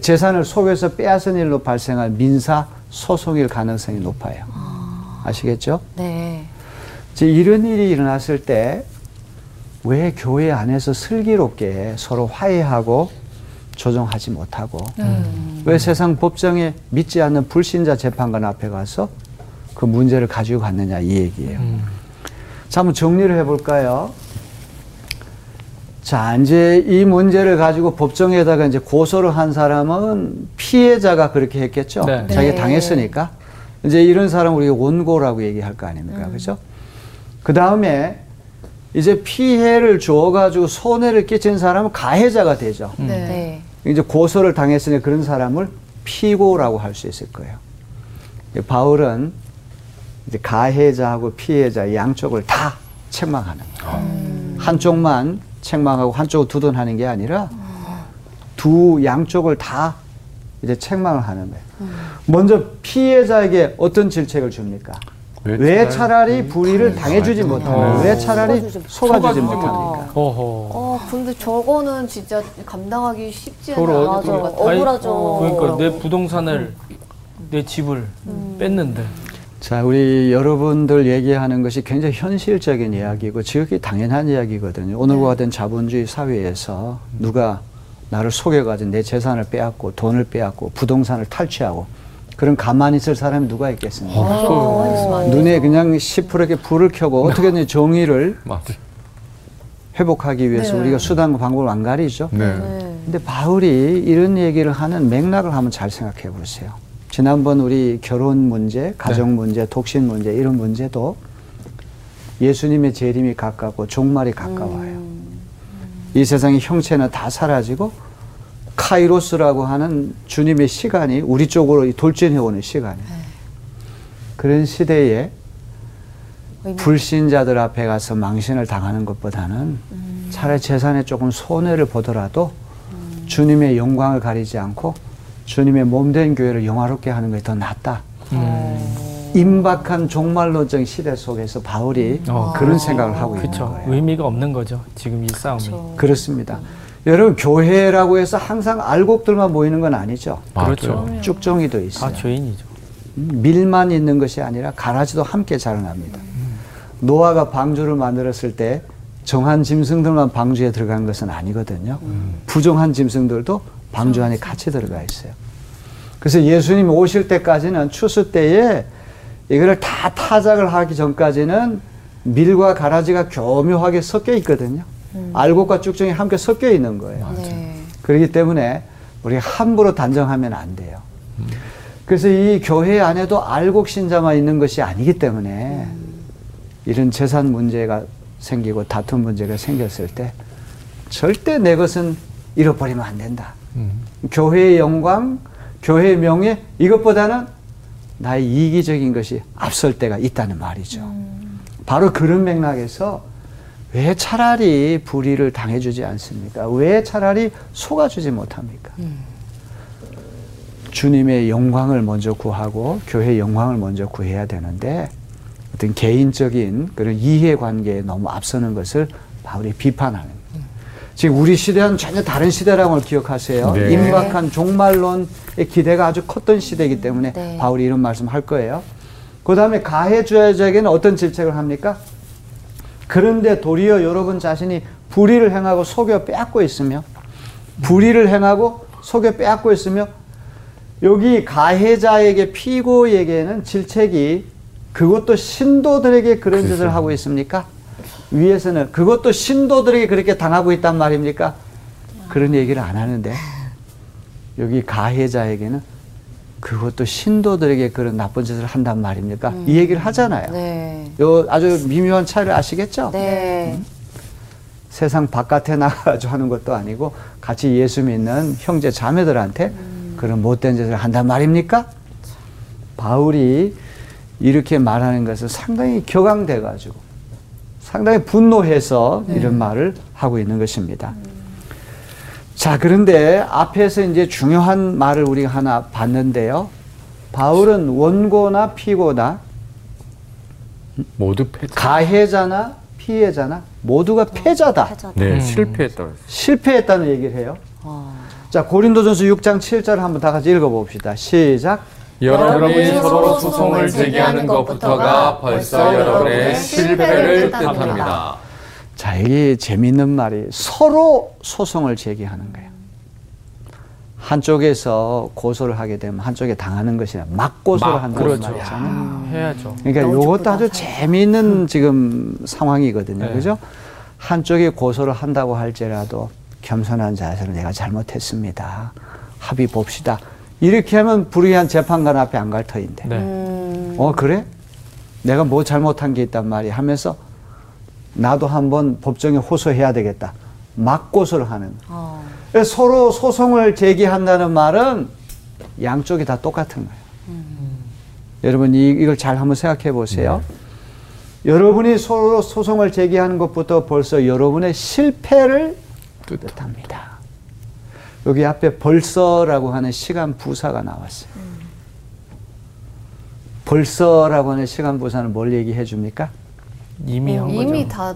[SPEAKER 5] 재산을 속여서 빼앗은 일로 발생할 민사 소송일 가능성이 높아요. 아시겠죠?
[SPEAKER 2] 네.
[SPEAKER 5] 이제 이런 일이 일어났을 때 왜 교회 안에서 슬기롭게 서로 화해하고 조정하지 못하고 왜 세상 법정에 믿지 않는 불신자 재판관 앞에 가서 그 문제를 가지고 갔느냐 이 얘기예요. 자, 한번 정리를 해볼까요? 자, 이제 이 문제를 가지고 법정에다가 이제 고소를 한 사람은 피해자가 그렇게 했겠죠.
[SPEAKER 1] 네.
[SPEAKER 5] 자기가
[SPEAKER 3] 네.
[SPEAKER 5] 당했으니까. 이제 이런 사람 우리가 원고라고 얘기할 거 아닙니까? 그죠? 그 다음에 이제 피해를 주어가지고 손해를 끼친 사람은 가해자가 되죠.
[SPEAKER 3] 네.
[SPEAKER 2] 네.
[SPEAKER 5] 이제 고소를 당했으니 그런 사람을 피고라고 할 수 있을 거예요. 이 바울은 이제 가해자하고 피해자 양쪽을 다 책망하는 거예요. 한쪽만 책망하고 한쪽을 두둔하는 게 아니라 두 양쪽을 다 이제 책망을 하는 거예요. 먼저 피해자에게 어떤 질책을 줍니까? 왜왜
[SPEAKER 4] 차라리
[SPEAKER 5] 차라리 불의를 당해주지 못하는 왜 차라리
[SPEAKER 2] 속아주지
[SPEAKER 5] 못합니까?
[SPEAKER 1] 어허.
[SPEAKER 3] 어, 근데 저거는 진짜 감당하기 쉽지 않은
[SPEAKER 1] 서로
[SPEAKER 3] 맞아. 같아요.
[SPEAKER 2] 억울하죠.
[SPEAKER 1] 그러니까 내 부동산을 내 집을 뺐는데
[SPEAKER 5] 자, 우리 여러분들 얘기하는 것이 굉장히 현실적인 이야기고 지극히 당연한 이야기거든요. 오늘과 같은 자본주의 사회에서 누가 나를 속여가지고 내 재산을 빼앗고 돈을 빼앗고 부동산을 탈취하고 그런 가만히 있을 사람이 누가 있겠습니까?
[SPEAKER 3] 어,
[SPEAKER 5] 눈에 그냥 시퍼렇게 불을 켜고 어떻게든 정의를
[SPEAKER 4] 맞아.
[SPEAKER 5] 회복하기 위해서
[SPEAKER 3] 네.
[SPEAKER 5] 우리가 수단과 방법을 안 가리죠.
[SPEAKER 4] 네.
[SPEAKER 5] 근데 바울이 이런 얘기를 하는 맥락을 한번 잘 생각해 보세요. 지난번 우리 결혼 문제, 가정 문제, 독신 문제 이런 문제도 예수님의 재림이 가깝고 종말이 가까워요. 이 세상의 형체는 다 사라지고 카이로스라고 하는 주님의 시간이 우리 쪽으로 돌진해 오는 시간이에요. 그런 시대에 불신자들 앞에 가서 망신을 당하는 것보다는 차라리 재산에 조금 손해를 보더라도 주님의 영광을 가리지 않고 주님의 몸된 교회를 영화롭게 하는 것이 더 낫다. 임박한 종말론적 시대 속에서 바울이
[SPEAKER 1] 어.
[SPEAKER 5] 그런 생각을 하고 있는
[SPEAKER 1] 그렇죠.
[SPEAKER 5] 거예요.
[SPEAKER 1] 의미가 없는 거죠. 지금 이 싸움이.
[SPEAKER 5] 그렇습니다. 여러분 교회라고 해서 항상 알곡들만 모이는 건 아니죠.
[SPEAKER 1] 그렇죠.
[SPEAKER 5] 쭉정이도
[SPEAKER 1] 다
[SPEAKER 5] 있어요.
[SPEAKER 1] 죄인이죠.
[SPEAKER 5] 밀만 있는 것이 아니라 가라지도 함께 자라납니다. 노아가 방주를 만들었을 때 정한 짐승들만 방주에 들어간 것은 아니거든요. 부정한 짐승들도 방주 안에 같이 들어가 있어요. 그래서 예수님 오실 때까지는 추수 때에 이거를 다 타작을 하기 전까지는 밀과 가라지가 교묘하게 섞여 있거든요. 알곡과 쭉정이 함께 섞여 있는 거예요.
[SPEAKER 2] 네.
[SPEAKER 5] 그렇기 때문에 우리가 함부로 단정하면 안 돼요. 그래서 이 교회 안에도 알곡 신자만 있는 것이 아니기 때문에 이런 재산 문제가 생기고 다툼 문제가 생겼을 때 절대 내 것은 잃어버리면 안 된다. 교회의 영광, 교회의 명예 이것보다는 나의 이기적인 것이 앞설 때가 있다는 말이죠. 바로 그런 맥락에서 왜 차라리 불의를 당해주지 않습니까? 왜 차라리 속아주지 못합니까? 주님의 영광을 먼저 구하고 교회의 영광을 먼저 구해야 되는데 어떤 개인적인 그런 이해관계에 너무 앞서는 것을 바울이 비판하는 거예요. 지금 우리 시대와는 전혀 다른 시대라는 걸 기억하세요.
[SPEAKER 4] 네.
[SPEAKER 5] 임박한 종말론의 기대가 아주 컸던 시대이기 때문에
[SPEAKER 2] 네.
[SPEAKER 5] 바울이 이런 말씀 할 거예요. 그 다음에 가해주야에게는 어떤 질책을 합니까? 그런데 도리어 여러분 자신이 불의를 행하고 속여 빼앗고 있으며 불의를 행하고 속여 빼앗고 있으며 여기 가해자에게 피고에게는 질책이 그것도 신도들에게 그런 짓을 하고 있습니까? 위에서는 그것도 신도들에게 그렇게 당하고 있단 말입니까? 그런 얘기를 안 하는데 여기 가해자에게는 그것도 신도들에게 그런 나쁜 짓을 한단 말입니까? 이 얘기를 하잖아요.
[SPEAKER 2] 네.
[SPEAKER 5] 요 아주 미묘한 차이를 아시겠죠?
[SPEAKER 2] 네.
[SPEAKER 5] 세상 바깥에 나가가지고 하는 것도 아니고 같이 예수 믿는 형제 자매들한테 그런 못된 짓을 한단 말입니까? 바울이 이렇게 말하는 것은 상당히 격앙돼 가지고 상당히 분노해서 이런 말을 하고 있는 것입니다. 자, 그런데 앞에서 이제 중요한 말을 우리가 하나 봤는데요. 바울은 원고나 피고나
[SPEAKER 4] 모두 패.
[SPEAKER 5] 가해자나 피해자나 모두가 패자다.
[SPEAKER 2] 패자다.
[SPEAKER 4] 네,
[SPEAKER 1] 음.
[SPEAKER 4] 실패했다.
[SPEAKER 5] 실패했다는 얘기를 해요.
[SPEAKER 2] 어.
[SPEAKER 5] 자, 고린도전서 6장 7절 한번 다 같이 읽어 봅시다. 시작.
[SPEAKER 4] 여러분이 서로 소송을 제기하는 것부터가 벌써 여러분의 실패를 뜻합니다.
[SPEAKER 5] 자, 이게 재밌는 말이 서로 소송을 제기하는 거예요. 한쪽에서 고소를 하게 되면 한쪽에 당하는 것이 아니라 막 고소를
[SPEAKER 4] 막,
[SPEAKER 5] 한다는
[SPEAKER 1] 그렇죠.
[SPEAKER 5] 말이잖아요.
[SPEAKER 1] 해야죠.
[SPEAKER 5] 그러니까 이것도 아주. 재미있는 지금 상황이거든요.
[SPEAKER 1] 네.
[SPEAKER 5] 그죠? 한쪽이 고소를 한다고 할지라도 겸손한 자세로 내가 잘못했습니다. 합의 봅시다. 이렇게 하면 불의한 재판관 앞에 안 갈 터인데.
[SPEAKER 1] 네.
[SPEAKER 2] 음.
[SPEAKER 5] 어, 그래? 내가 뭐 잘못한 게 있단 말이야 하면서 나도 한번 법정에 호소해야 되겠다. 막고소를 하는.
[SPEAKER 2] 어.
[SPEAKER 5] 서로 소송을 제기한다는 말은 양쪽이 다 똑같은 거예요. 여러분 이, 이걸 잘 한번 생각해 보세요. 여러분이 서로 소송을 제기하는 것부터 벌써 여러분의 실패를 뜻합니다. 여기 앞에 벌써라고 하는 시간 부사가 나왔어요. 벌써라고 하는 시간 부사는 뭘 얘기해 줍니까?
[SPEAKER 1] 이미 한 거죠.
[SPEAKER 3] 이미 다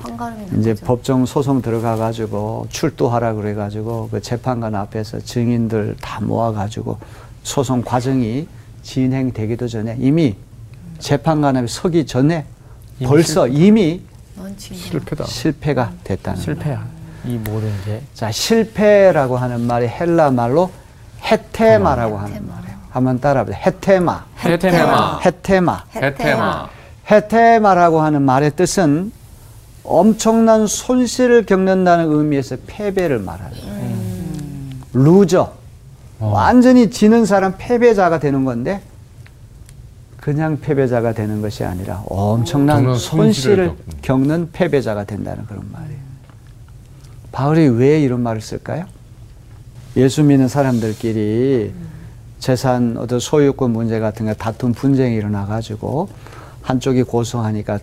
[SPEAKER 3] 판가름이 난
[SPEAKER 5] 이제
[SPEAKER 3] 거죠.
[SPEAKER 5] 법정 소송 들어가 가지고 출두하라 그래 가지고 그 재판관 앞에서 증인들 다 모아 가지고 소송 과정이 진행되기도 전에 이미 재판관 앞에 서기 전에
[SPEAKER 1] 이미
[SPEAKER 5] 벌써 이미
[SPEAKER 3] 넌 지금
[SPEAKER 4] 실패다.
[SPEAKER 5] 실패가 됐다는 거예요.
[SPEAKER 1] 실패야. 이 모든 게.
[SPEAKER 5] 자, 실패라고 하는 말이 헬라 말로 헤테마라고 하는 말이에요. 한번 따라해보세요. 헤테마.
[SPEAKER 4] 헤테마.
[SPEAKER 5] 헤테마.
[SPEAKER 4] 헤테마.
[SPEAKER 5] 헤테마라고 하는 말의 뜻은 엄청난 손실을 겪는다는 의미에서 패배를 말하는 거예요. 루저. 완전히 지는 사람 패배자가 되는 건데 그냥 패배자가 되는 것이 아니라 엄청난
[SPEAKER 4] 손실을. 겪는
[SPEAKER 5] 패배자가 된다는 그런 말이에요. 바울이 왜 이런 말을 쓸까요? 예수 믿는 사람들끼리 재산 어떤 소유권 문제 같은 거 다툼 분쟁이 일어나 가지고 한쪽이 고소하니까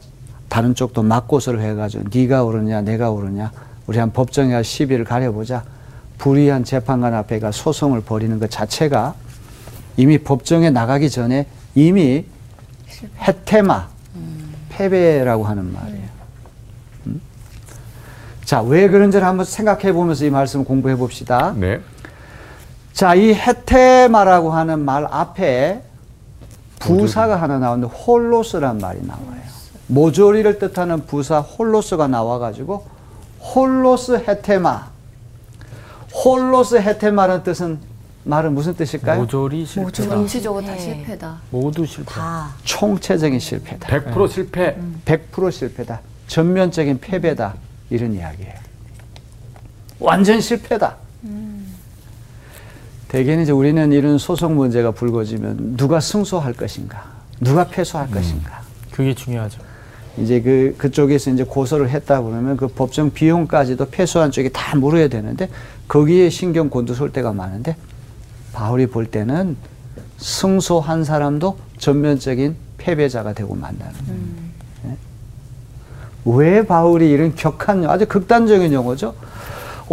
[SPEAKER 5] 다른 쪽도 맞고소를 해가지고 네가 옳으냐 내가 옳으냐 우리 한 법정에 가 시비를 가려보자 불의한 재판관 앞에가 소송을 벌이는 것 자체가 이미 법정에 나가기 전에 이미 해테마 패배라고 하는 말이에요. 음? 자, 왜 그런지를 한번 생각해 보면서 이 말씀 공부해 봅시다.
[SPEAKER 4] 네.
[SPEAKER 5] 자, 이 헤테마라고 하는 말 앞에 부사가 하나 나오는데 홀로스란 말이 나와요. 모조리를 뜻하는 부사 ὅλως가 나와가지고 ὅλως ἥττημα. ὅλως ἥττημα라는 뜻은 말은 무슨 뜻일까요?
[SPEAKER 1] 모조리 실패다.
[SPEAKER 3] 전체적으로 다
[SPEAKER 2] 네.
[SPEAKER 3] 실패다.
[SPEAKER 1] 모두 실패.
[SPEAKER 2] 다.
[SPEAKER 5] 총체적인 실패다.
[SPEAKER 4] 100% 실패.
[SPEAKER 5] 100% 실패다. 전면적인 패배다. 이런 이야기예요. 완전 실패다. 대개는 이제 우리는 이런 소송 문제가 불거지면 누가 승소할 것인가, 누가 패소할 것인가.
[SPEAKER 1] 그게 중요하죠.
[SPEAKER 5] 이제 그 그쪽에서 이제 고소를 했다 그러면 그 법정 비용까지도 패소한 쪽이 다 물어야 되는데 거기에 신경 곤두설 때가 많은데 바울이 볼 때는 승소한 사람도 전면적인 패배자가 되고 만다는 거예요. 예? 왜 바울이 이런 격한 아주 극단적인 용어죠?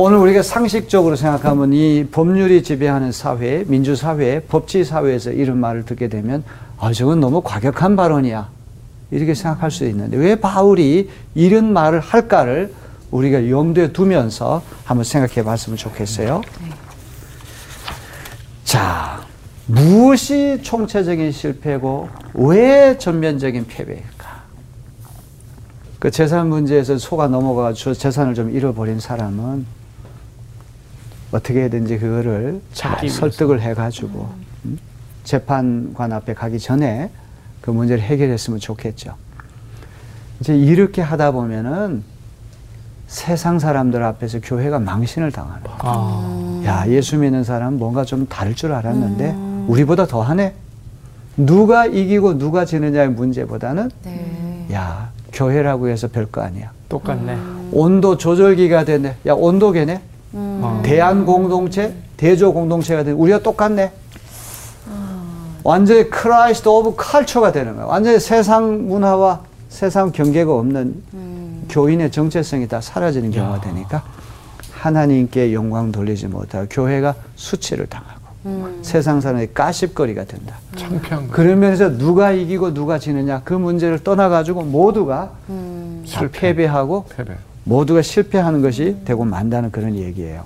[SPEAKER 5] 오늘 우리가 상식적으로 생각하면 이 법률이 지배하는 사회, 민주사회, 법치사회에서 이런 말을 듣게 되면 아, 저건 너무 과격한 발언이야. 이렇게 생각할 수 있는데 왜 바울이 이런 말을 할까를 우리가 염두에 두면서 한번 생각해 봤으면 좋겠어요. 자, 무엇이 총체적인 실패고 왜 전면적인 패배일까? 그 재산 문제에서 속아 넘어가서 재산을 좀 잃어버린 사람은 어떻게든지 그거를 잘. 설득을 해가지고 음? 재판관 앞에 가기 전에 그 문제를 해결했으면 좋겠죠. 이제 이렇게 하다 보면은 세상 사람들 앞에서 교회가 망신을 당하는 거예요.
[SPEAKER 1] 아,
[SPEAKER 5] 야, 예수 믿는 사람 뭔가 좀 다를 줄 알았는데 우리보다 더 하네. 누가 이기고 누가 지느냐의 문제보다는
[SPEAKER 3] 네.
[SPEAKER 5] 야, 교회라고 해서 별거 아니야.
[SPEAKER 1] 똑같네.
[SPEAKER 5] 온도 조절기가 되네. 야, 온도계네.
[SPEAKER 1] 어.
[SPEAKER 5] 대안 공동체, 대조 공동체가 되네. 우리가 똑같네. 완전히 크라이스트 오브 칼처가 되는 거야. 완전히 세상 문화와 세상 경계가 없는 교인의 정체성이 다 사라지는 경우가 되니까 하나님께 영광 돌리지 못하고 교회가 수치를 당하고 세상 사람의 가십거리가 된다.
[SPEAKER 4] 창피한 거.
[SPEAKER 5] 그런 면에서 누가 이기고 누가 지느냐 그 문제를 떠나가지고 모두가 다 패배하고
[SPEAKER 4] 패배.
[SPEAKER 5] 모두가 실패하는 것이 되고 만다는 그런 얘기예요.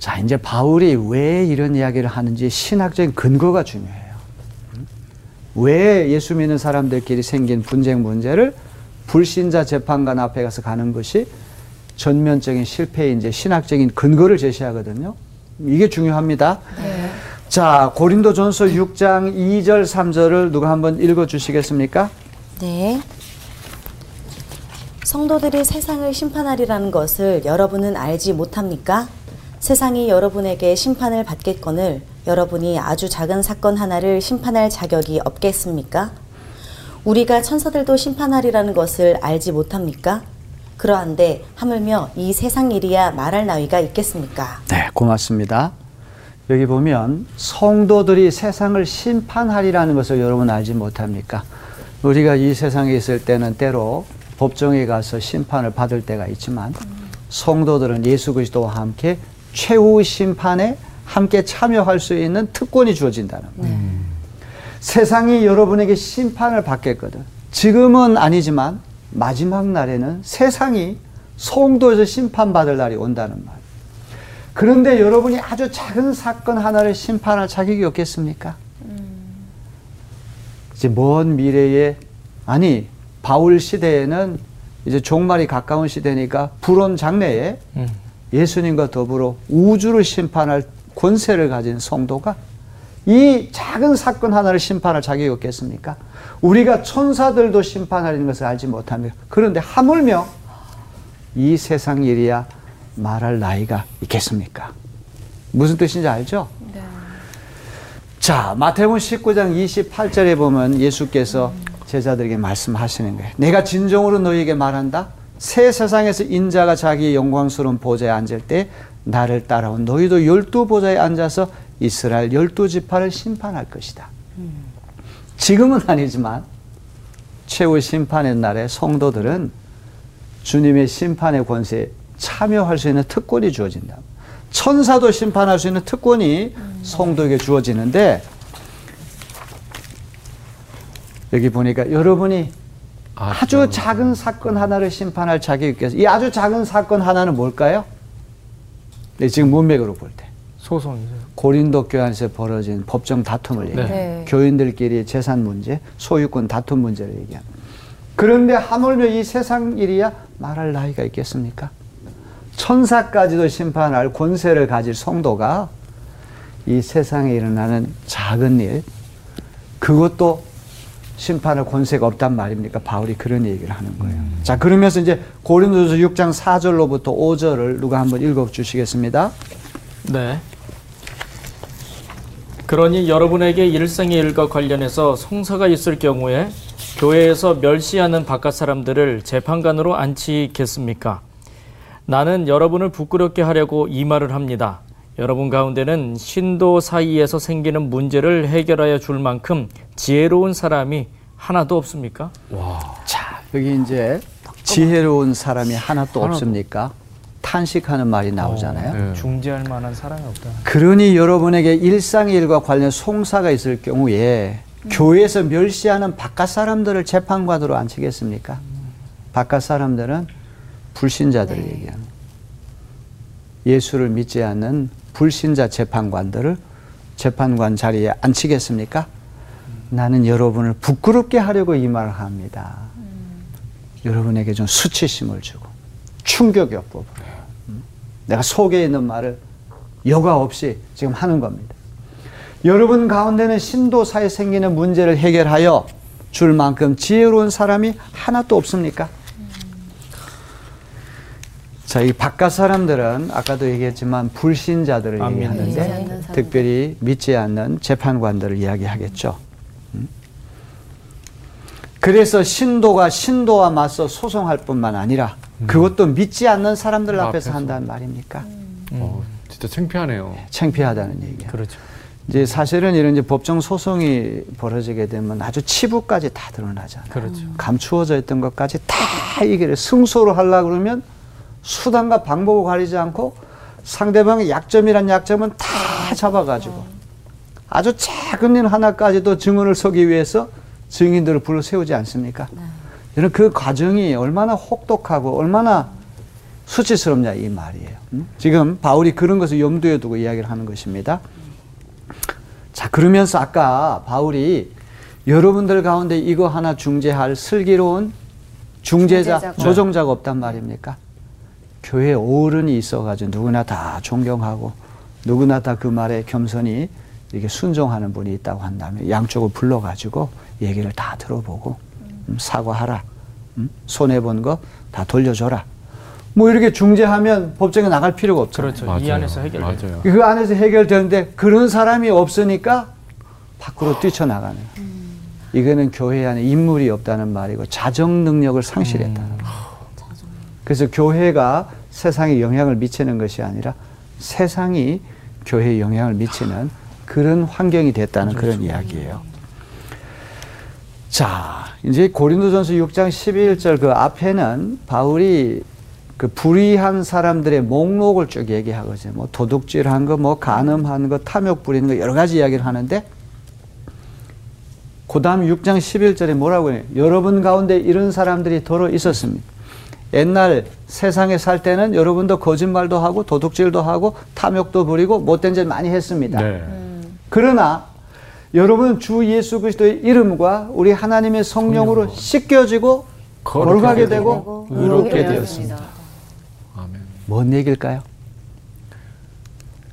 [SPEAKER 5] 자, 이제 바울이 왜 이런 이야기를 하는지 신학적인 근거가 중요해요. 음? 왜 예수 믿는 사람들끼리 생긴 분쟁 문제를 불신자 재판관 앞에 가서 가는 것이 전면적인 실패인지 신학적인 근거를 제시하거든요. 이게 중요합니다. 자, 고린도전서 6장 2절 3절을 누가 한번 읽어 주시겠습니까?
[SPEAKER 2] 네. 성도들이 세상을 심판하리라는 것을 여러분은 알지 못합니까? 세상이 여러분에게 심판을 받겠거늘 여러분이 아주 작은 사건 하나를 심판할 자격이 없겠습니까? 우리가 천사들도 심판하리라는 것을 알지 못합니까? 그러한데 하물며 이 세상 일이야 말할 나위가 있겠습니까?
[SPEAKER 5] 네, 고맙습니다. 여기 보면 성도들이 세상을 심판하리라는 것을 여러분 알지 못합니까? 우리가 이 세상에 있을 때는 때로 법정에 가서 심판을 받을 때가 있지만 성도들은 예수 그리스도와 함께 최후 심판에 함께 참여할 수 있는 특권이 주어진다는 거예요. 세상이 여러분에게 심판을 받겠거든. 지금은 아니지만 마지막 날에는 세상이 성도에서 심판받을 날이 온다는 말. 그런데 여러분이 아주 작은 사건 하나를 심판할 자격이 없겠습니까? 이제 먼 미래에 아니 바울 시대에는 이제 종말이 가까운 시대니까 불온 장래에
[SPEAKER 1] 음.
[SPEAKER 5] 예수님과 더불어 우주를 심판할 권세를 가진 성도가 이 작은 사건 하나를 심판할 자격이 없겠습니까? 우리가 천사들도 심판하려는 것을 알지 못합니다. 그런데 하물며 이 세상 일이야 말할 나이가 있겠습니까? 무슨 뜻인지 알죠? 자, 마태복음 19장 28절에 보면 예수께서 제자들에게 말씀하시는 거예요. 내가 진정으로 너희에게 말한다. 새 세상에서 인자가 자기의 영광스러운 보좌에 앉을 때 나를 따라온 너희도 열두 보좌에 앉아서 이스라엘 열두 지파를 심판할 것이다. 지금은 아니지만 최후 심판의 날에 성도들은 주님의 심판의 권세에 참여할 수 있는 특권이 주어진다. 천사도 심판할 수 있는 특권이 성도에게 주어지는데 여기 보니까 여러분이 아주 작은 사건 하나를 심판할 자격이 있겠어. 이 아주 작은 사건 하나는 뭘까요? 네, 지금 문맥으로 볼 때.
[SPEAKER 1] 소송이죠.
[SPEAKER 5] 고린도 교회 안에서 벌어진 법정 다툼을 얘기해요.
[SPEAKER 3] 네.
[SPEAKER 5] 교인들끼리 재산 문제, 소유권 다툼 문제를 얘기합니다. 그런데 하물며 이 세상 일이야 말할 나이가 있겠습니까? 천사까지도 심판할 권세를 가질 성도가 이 세상에 일어나는 작은 일, 그것도 심판할 권세가 없단 말입니까? 바울이 그런 얘기를 하는 거예요. 자, 그러면서 이제 고린도서 6장 4절로부터 5절을 누가 한번 읽어 주시겠습니다.
[SPEAKER 1] 네. 그러니 여러분에게 일생의 일과 관련해서 성사가 있을 경우에 교회에서 멸시하는 바깥 사람들을 재판관으로 앉히겠습니까? 나는 여러분을 부끄럽게 하려고 이 말을 합니다. 여러분 가운데는 신도 사이에서 생기는 문제를 해결하여 줄 만큼 지혜로운 사람이 하나도 없습니까?
[SPEAKER 5] 자, 여기 이제 지혜로운 사람이 하나도 없습니까? 탄식하는 말이 나오잖아요.
[SPEAKER 4] 네.
[SPEAKER 1] 중재할 만한 사람이 없다.
[SPEAKER 5] 그러니 여러분에게 일상일과 관련 송사가 있을 경우에 교회에서 멸시하는 바깥 사람들을 재판관으로 앉히겠습니까? 바깥 사람들은 불신자들을 얘기합니다. 예수를 믿지 않는 불신자 재판관들을 재판관 자리에 앉히겠습니까? 나는 여러분을 부끄럽게 하려고 이 말을 합니다. 여러분에게 좀 수치심을 주고 충격요법으로 음? 내가 속에 있는 말을 여과 없이 지금 하는 겁니다. 여러분 가운데는 신도사에 생기는 문제를 해결하여 줄 만큼 지혜로운 사람이 하나도 없습니까? 자, 이 바깥 사람들은 아까도 얘기했지만 불신자들을
[SPEAKER 3] 않는
[SPEAKER 5] 얘기하는데. 특별히 믿지 않는 재판관들을 이야기하겠죠. 음? 그래서 신도가 신도와 맞서 소송할 뿐만 아니라 그것도 믿지 않는 사람들 앞에서
[SPEAKER 4] 앞에서.
[SPEAKER 5] 한다는 말입니까?
[SPEAKER 4] 어, 진짜 창피하네요.
[SPEAKER 5] 창피하다는 얘기야.
[SPEAKER 1] 그렇죠.
[SPEAKER 5] 이제 사실은 이런 이제 법정 소송이 벌어지게 되면 아주 치부까지 다 드러나잖아요.
[SPEAKER 1] 그렇죠.
[SPEAKER 5] 감추어져 있던 것까지 다 이게 승소를 하려 그러면 수단과 방법을 가리지 않고 상대방의 약점이란 약점은 다 잡아가지고 아주 작은 일 하나까지도 증언을 서기 위해서 증인들을 불러 세우지 않습니까? 저는 그 과정이 얼마나 혹독하고 얼마나 수치스럽냐 이 말이에요. 음? 지금 바울이 그런 것을 염두에 두고 이야기를 하는 것입니다. 자, 그러면서 아까 바울이 여러분들 가운데 이거 하나 중재할 슬기로운 중재자,
[SPEAKER 3] 중재자가.
[SPEAKER 5] 조정자가 없단 말입니까? 교회 어른이 있어가지고 누구나 다 존경하고 누구나 다 그 말에 겸손히 이렇게 순종하는 분이 있다고 한다면 양쪽을 불러가지고 얘기를 다 들어보고 음, 사과하라. 음, 손해본 거 다 돌려줘라. 뭐 이렇게 중재하면 법정에 나갈 필요가 없잖아요.
[SPEAKER 1] 그렇죠. 이 안에서 해결.
[SPEAKER 4] 맞아요.
[SPEAKER 5] 그 안에서 해결되는데 그런 사람이 없으니까 밖으로 뛰쳐나가는. 이거는 교회 안에 인물이 없다는 말이고 자정 능력을 상실했다는 거. 그래서 교회가 세상에 영향을 미치는 것이 아니라 세상이 교회에 영향을 미치는 그런 환경이 됐다는 그런 이야기예요. 자, 이제 고린도전서 6장 11절 그 앞에는 바울이 그 불의한 사람들의 목록을 쭉 얘기하거든요. 뭐 도둑질한 거, 뭐 간음한 거, 탐욕 부리는 거 여러 가지 이야기를 하는데 그 다음 6장 11절에 뭐라고 해요? 여러분 가운데 이런 사람들이 더러 있었습니다. 옛날 세상에 살 때는 여러분도 거짓말도 하고 도둑질도 하고 탐욕도 부리고 못된 짓 많이 했습니다.
[SPEAKER 4] 네.
[SPEAKER 5] 그러나 여러분 주 예수 그리스도의 이름과 우리 하나님의 성령으로 씻겨지고 거룩하게 되고 의롭게 되었습니다.
[SPEAKER 4] 아멘.
[SPEAKER 5] 뭔 얘기일까요?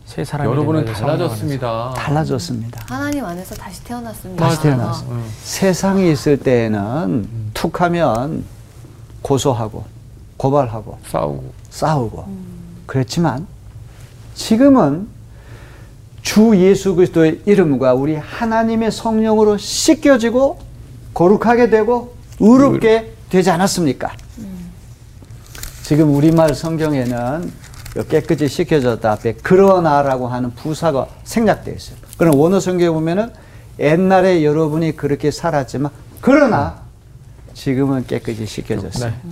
[SPEAKER 1] 새 사람이
[SPEAKER 4] 여러분은 달라졌습니다.
[SPEAKER 5] 달라졌습니다.
[SPEAKER 3] 하나님 안에서 다시 태어났습니다.
[SPEAKER 5] 다시 태어났어.
[SPEAKER 4] 응.
[SPEAKER 5] 세상에 있을 때에는 툭하면 고소하고 고발하고
[SPEAKER 4] 싸우고.
[SPEAKER 5] 싸우고 그랬지만 지금은 주 예수 그리스도의 이름과 우리 하나님의 성령으로 씻겨지고 거룩하게 되고 의롭게 되지 않았습니까? 지금 우리말 성경에는 깨끗이 씻겨졌다 앞에 그러나라고 하는 부사가 생략되어 있어요. 그럼 원어 성경에 보면은 옛날에 여러분이 그렇게 살았지만 그러나 지금은 깨끗이 씻겨졌어요.
[SPEAKER 1] 네.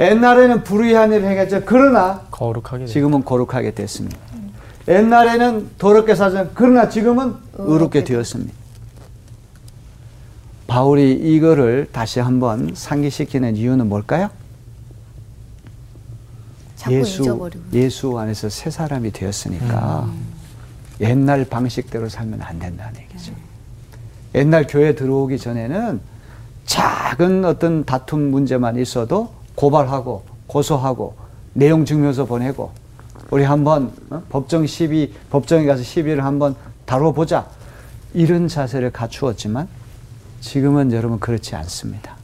[SPEAKER 5] 옛날에는 불의한 일을 행했죠. 그러나
[SPEAKER 1] 거룩하게.
[SPEAKER 5] 지금은 거룩하게 됐습니다. 옛날에는 더럽게 살았지만 그러나 지금은 의롭게 되었습니다. 바울이 이거를 다시 한번 상기시키는 이유는 뭘까요?
[SPEAKER 3] 자꾸 잊어버리고.
[SPEAKER 5] 예수 안에서 새 사람이 되었으니까 옛날 방식대로 살면 안 된다는 얘기죠. 옛날 교회 들어오기 전에는 작은 어떤 다툼 문제만 있어도 고발하고 고소하고 내용 증명서 보내고 우리 한번 어? 법정 시비 법정에 가서 시비를 한번 다뤄보자 이런 자세를 갖추었지만 지금은 여러분 그렇지 않습니다.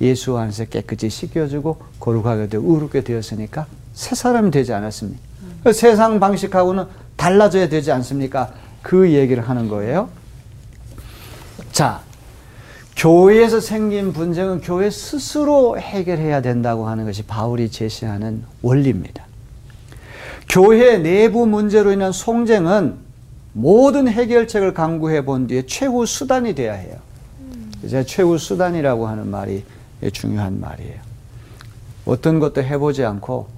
[SPEAKER 5] 예수 안에서 깨끗이 씻겨주고 거룩하게 되고 의롭게 되었으니까 새 사람이 되지 않았습니까? 그 세상 방식하고는 달라져야 되지 않습니까? 그 얘기를 하는 거예요. 자, 교회에서 생긴 분쟁은 교회 스스로 해결해야 된다고 하는 것이 바울이 제시하는 원리입니다. 교회 내부 문제로 인한 송쟁은 모든 해결책을 강구해 본 뒤에 최후 수단이 돼야 해요. 이제 최후 수단이라고 하는 말이 중요한 말이에요. 어떤 것도 해보지 않고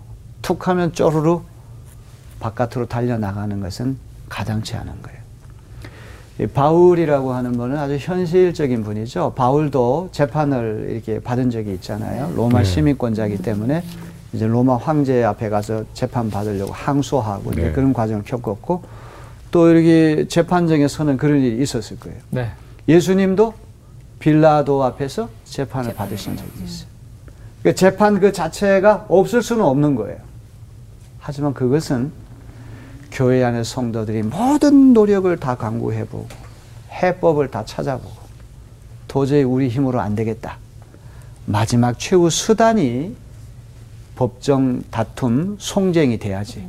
[SPEAKER 5] 툭 하면 쪼르르 바깥으로 달려나가는 것은 가당치 않은 거예요. 이 바울이라고 하는 분은 아주 현실적인 분이죠. 바울도 재판을 이렇게 받은 적이 있잖아요. 로마 시민권자이기 때문에 이제 로마 황제 앞에 가서 재판 받으려고 항소하고 이제
[SPEAKER 4] 네.
[SPEAKER 5] 그런 과정을 겪었고 또 이렇게 재판정에 서는 그런 일이 있었을 거예요.
[SPEAKER 1] 네.
[SPEAKER 5] 예수님도 빌라도 앞에서 재판을 받으신 적이 있어요. 그 재판 그 자체가 없을 수는 없는 거예요. 하지만 그것은 교회 안의 성도들이 모든 노력을 다 강구해보고 해법을 다 찾아보고 도저히 우리 힘으로 안 되겠다. 마지막 최후 수단이 법정 다툼, 송쟁이 돼야지.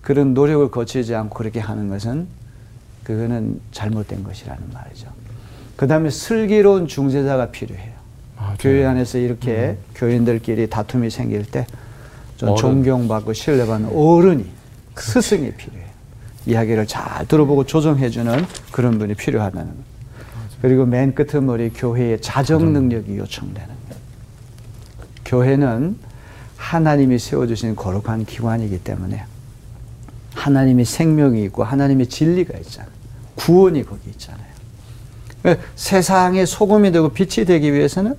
[SPEAKER 5] 그런 노력을 거치지 않고 그렇게 하는 것은 그거는 잘못된 것이라는 말이죠. 그 다음에 슬기로운 중재자가 필요해요. 교회 안에서 이렇게 교인들끼리 다툼이 생길 때. 존경받고 신뢰받는 어른이 스승이 필요해요. 이야기를 잘 들어보고 조정해주는 그런 분이 필요하다는 거. 그리고 맨 끝머리 교회의 자정 능력이 요청되는 거예요. 교회는 하나님이 세워주신 거룩한 기관이기 때문에 하나님의 생명이 있고 하나님의 진리가 있잖아요. 구원이 거기 있잖아요. 그러니까 세상의 소금이 되고 빛이 되기 위해서는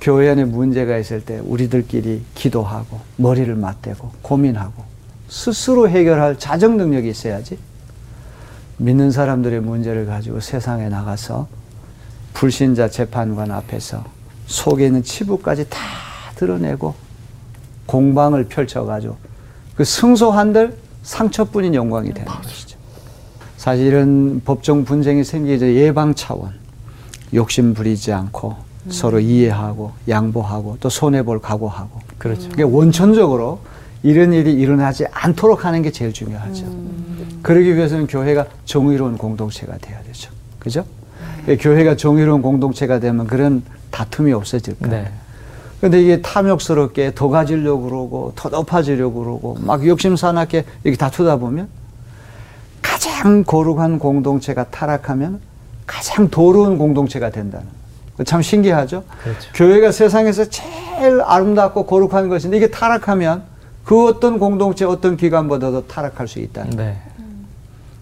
[SPEAKER 5] 교회 안에 문제가 있을 때 우리들끼리 기도하고 머리를 맞대고 고민하고 스스로 해결할 자정 능력이 있어야지. 믿는 사람들의 문제를 가지고 세상에 나가서 불신자 재판관 앞에서 속에 있는 치부까지 다 드러내고 공방을 펼쳐가지고 그 승소한들 상처뿐인 영광이 되는 것이죠. 사실 이런 법정 분쟁이 생기기 예방 차원. 욕심 부리지 않고 서로 이해하고 양보하고 또 손해볼 각오하고.
[SPEAKER 1] 그렇죠.
[SPEAKER 5] 그게 원천적으로 이런 일이 일어나지 않도록 하는 게 제일 중요하죠. 그러기 위해서는 교회가 정의로운 공동체가 돼야 되죠. 그죠? 교회가 정의로운 공동체가 되면 그런 다툼이 없어질 거예요.
[SPEAKER 1] 네.
[SPEAKER 5] 근데 이게 탐욕스럽게 더 가지려고 그러고 더 높아지려고 그러고 막 욕심 사납게 이렇게 다투다 보면 가장 거룩한 공동체가 타락하면 가장 더러운 공동체가 된다는 거. 참 신기하죠?
[SPEAKER 1] 그렇죠.
[SPEAKER 5] 교회가 세상에서 제일 아름답고 거룩한 것인데 이게 타락하면 그 어떤 공동체 어떤 기관보다도 타락할 수 있다는 거예요.
[SPEAKER 1] 네.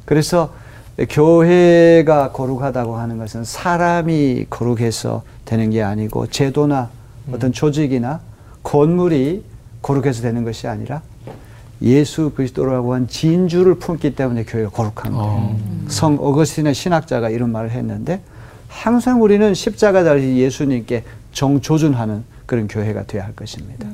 [SPEAKER 5] 그래서 교회가 거룩하다고 하는 것은 사람이 거룩해서 되는 게 아니고 제도나 어떤 조직이나 건물이 거룩해서 되는 것이 아니라 예수 그리스도라고 한 진주를 품기 때문에 교회가 거룩한 거예요. 성 어거스틴의 신학자가 이런 말을 했는데 항상 우리는 십자가 달리 예수님께 정조준하는 그런 교회가 되어야 할 것입니다.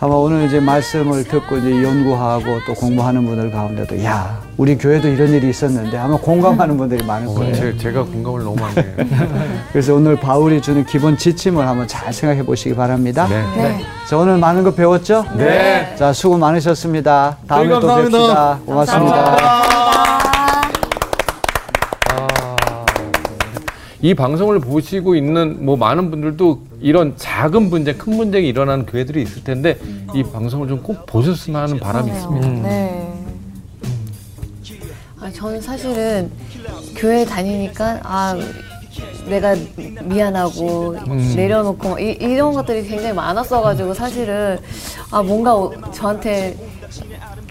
[SPEAKER 5] 아마 오늘 이제 말씀을 듣고 이제 연구하고 또 공부하는 분들 가운데도 야 우리 교회도 이런 일이 있었는데 아마 공감하는 분들이 많을
[SPEAKER 4] 어,
[SPEAKER 5] 거예요.
[SPEAKER 4] 제, 제가 공감을 너무 많이 해요.
[SPEAKER 5] 그래서 오늘 바울이 주는 기본 지침을 한번 잘 생각해 보시기 바랍니다.
[SPEAKER 4] 네.
[SPEAKER 3] 네.
[SPEAKER 5] 자 오늘 많은 거 배웠죠?
[SPEAKER 4] 네.
[SPEAKER 5] 자 수고 많으셨습니다. 다음에 또
[SPEAKER 1] 감사합니다.
[SPEAKER 5] 뵙시다. 고맙습니다.
[SPEAKER 3] 감사합니다.
[SPEAKER 4] 이 방송을 보시고 있는 뭐 많은 분들도 이런 작은 분쟁, 큰 분쟁이 일어나는 교회들이 있을 텐데 이 방송을 좀 꼭 보셨으면 하는 바람이 있습니다.
[SPEAKER 3] 네. 아, 저는 사실은 교회 다니니까 아 내가 미안하고 내려놓고 막 이, 이런 것들이 굉장히 많았어가지고 사실은 아 뭔가 오- 저한테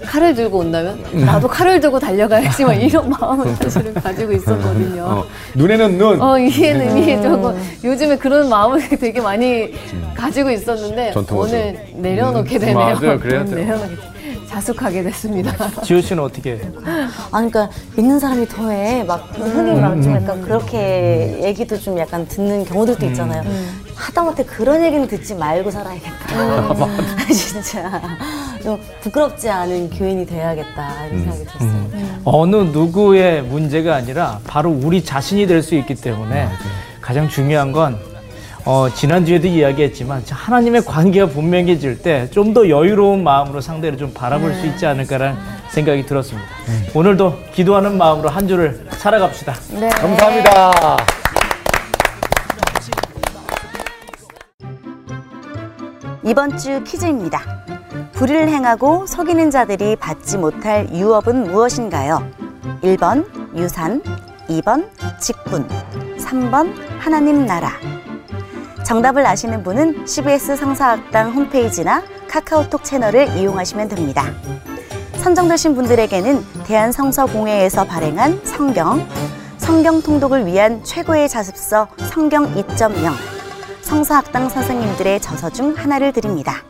[SPEAKER 3] 칼을 들고 온다면 나도 칼을 들고 달려가야지 막 이런 마음을 사실은 가지고 있었거든요.
[SPEAKER 4] 어, 눈에는 눈,
[SPEAKER 3] 어, 이해는 이해 조금 요즘에 그런 마음을 되게 많이 가지고 있었는데
[SPEAKER 4] 전통으로.
[SPEAKER 3] 오늘 내려놓게
[SPEAKER 4] 음,
[SPEAKER 3] 되네요.
[SPEAKER 4] 맞아요. 그래야
[SPEAKER 3] 오늘
[SPEAKER 4] 돼요.
[SPEAKER 3] 내려놓게 돼- 자숙하게 됐습니다.
[SPEAKER 1] 지호 씨는 어떻게?
[SPEAKER 2] 아니, 그러니까 믿는 사람이 더해. 막 흔히 막좀 약간 그렇게 얘기도 좀 약간 듣는 경우들도 있잖아요. 하다못해 그런 얘기는 듣지 말고 살아야겠다. 진짜 좀 부끄럽지 않은 교인이 돼야겠다 이런 생각이 들었어요.
[SPEAKER 1] 어느 누구의 문제가 아니라 바로 우리 자신이 될 수 있기 때문에 가장 중요한 건 어, 지난주에도 이야기했지만 하나님의 관계가 분명해질 때 좀 더 여유로운 마음으로 상대를 좀 바라볼 수 있지 않을까라는 생각이 들었습니다. 오늘도 기도하는 마음으로 한 주를 살아갑시다.
[SPEAKER 3] 네.
[SPEAKER 4] 감사합니다.
[SPEAKER 2] 이번 주 퀴즈입니다. 불의를 행하고 속이는 자들이 받지 못할 유업은 무엇인가요? 1번 유산, 2번 직분, 3번 하나님 나라. 정답을 아시는 분은 CBS 성사학당 홈페이지나 카카오톡 채널을 이용하시면 됩니다. 선정되신 분들에게는 대한성서공회에서 발행한 성경, 성경 통독을 위한 최고의 자습서 성경 2.0, 성서학당 선생님들의 저서 중 하나를 드립니다.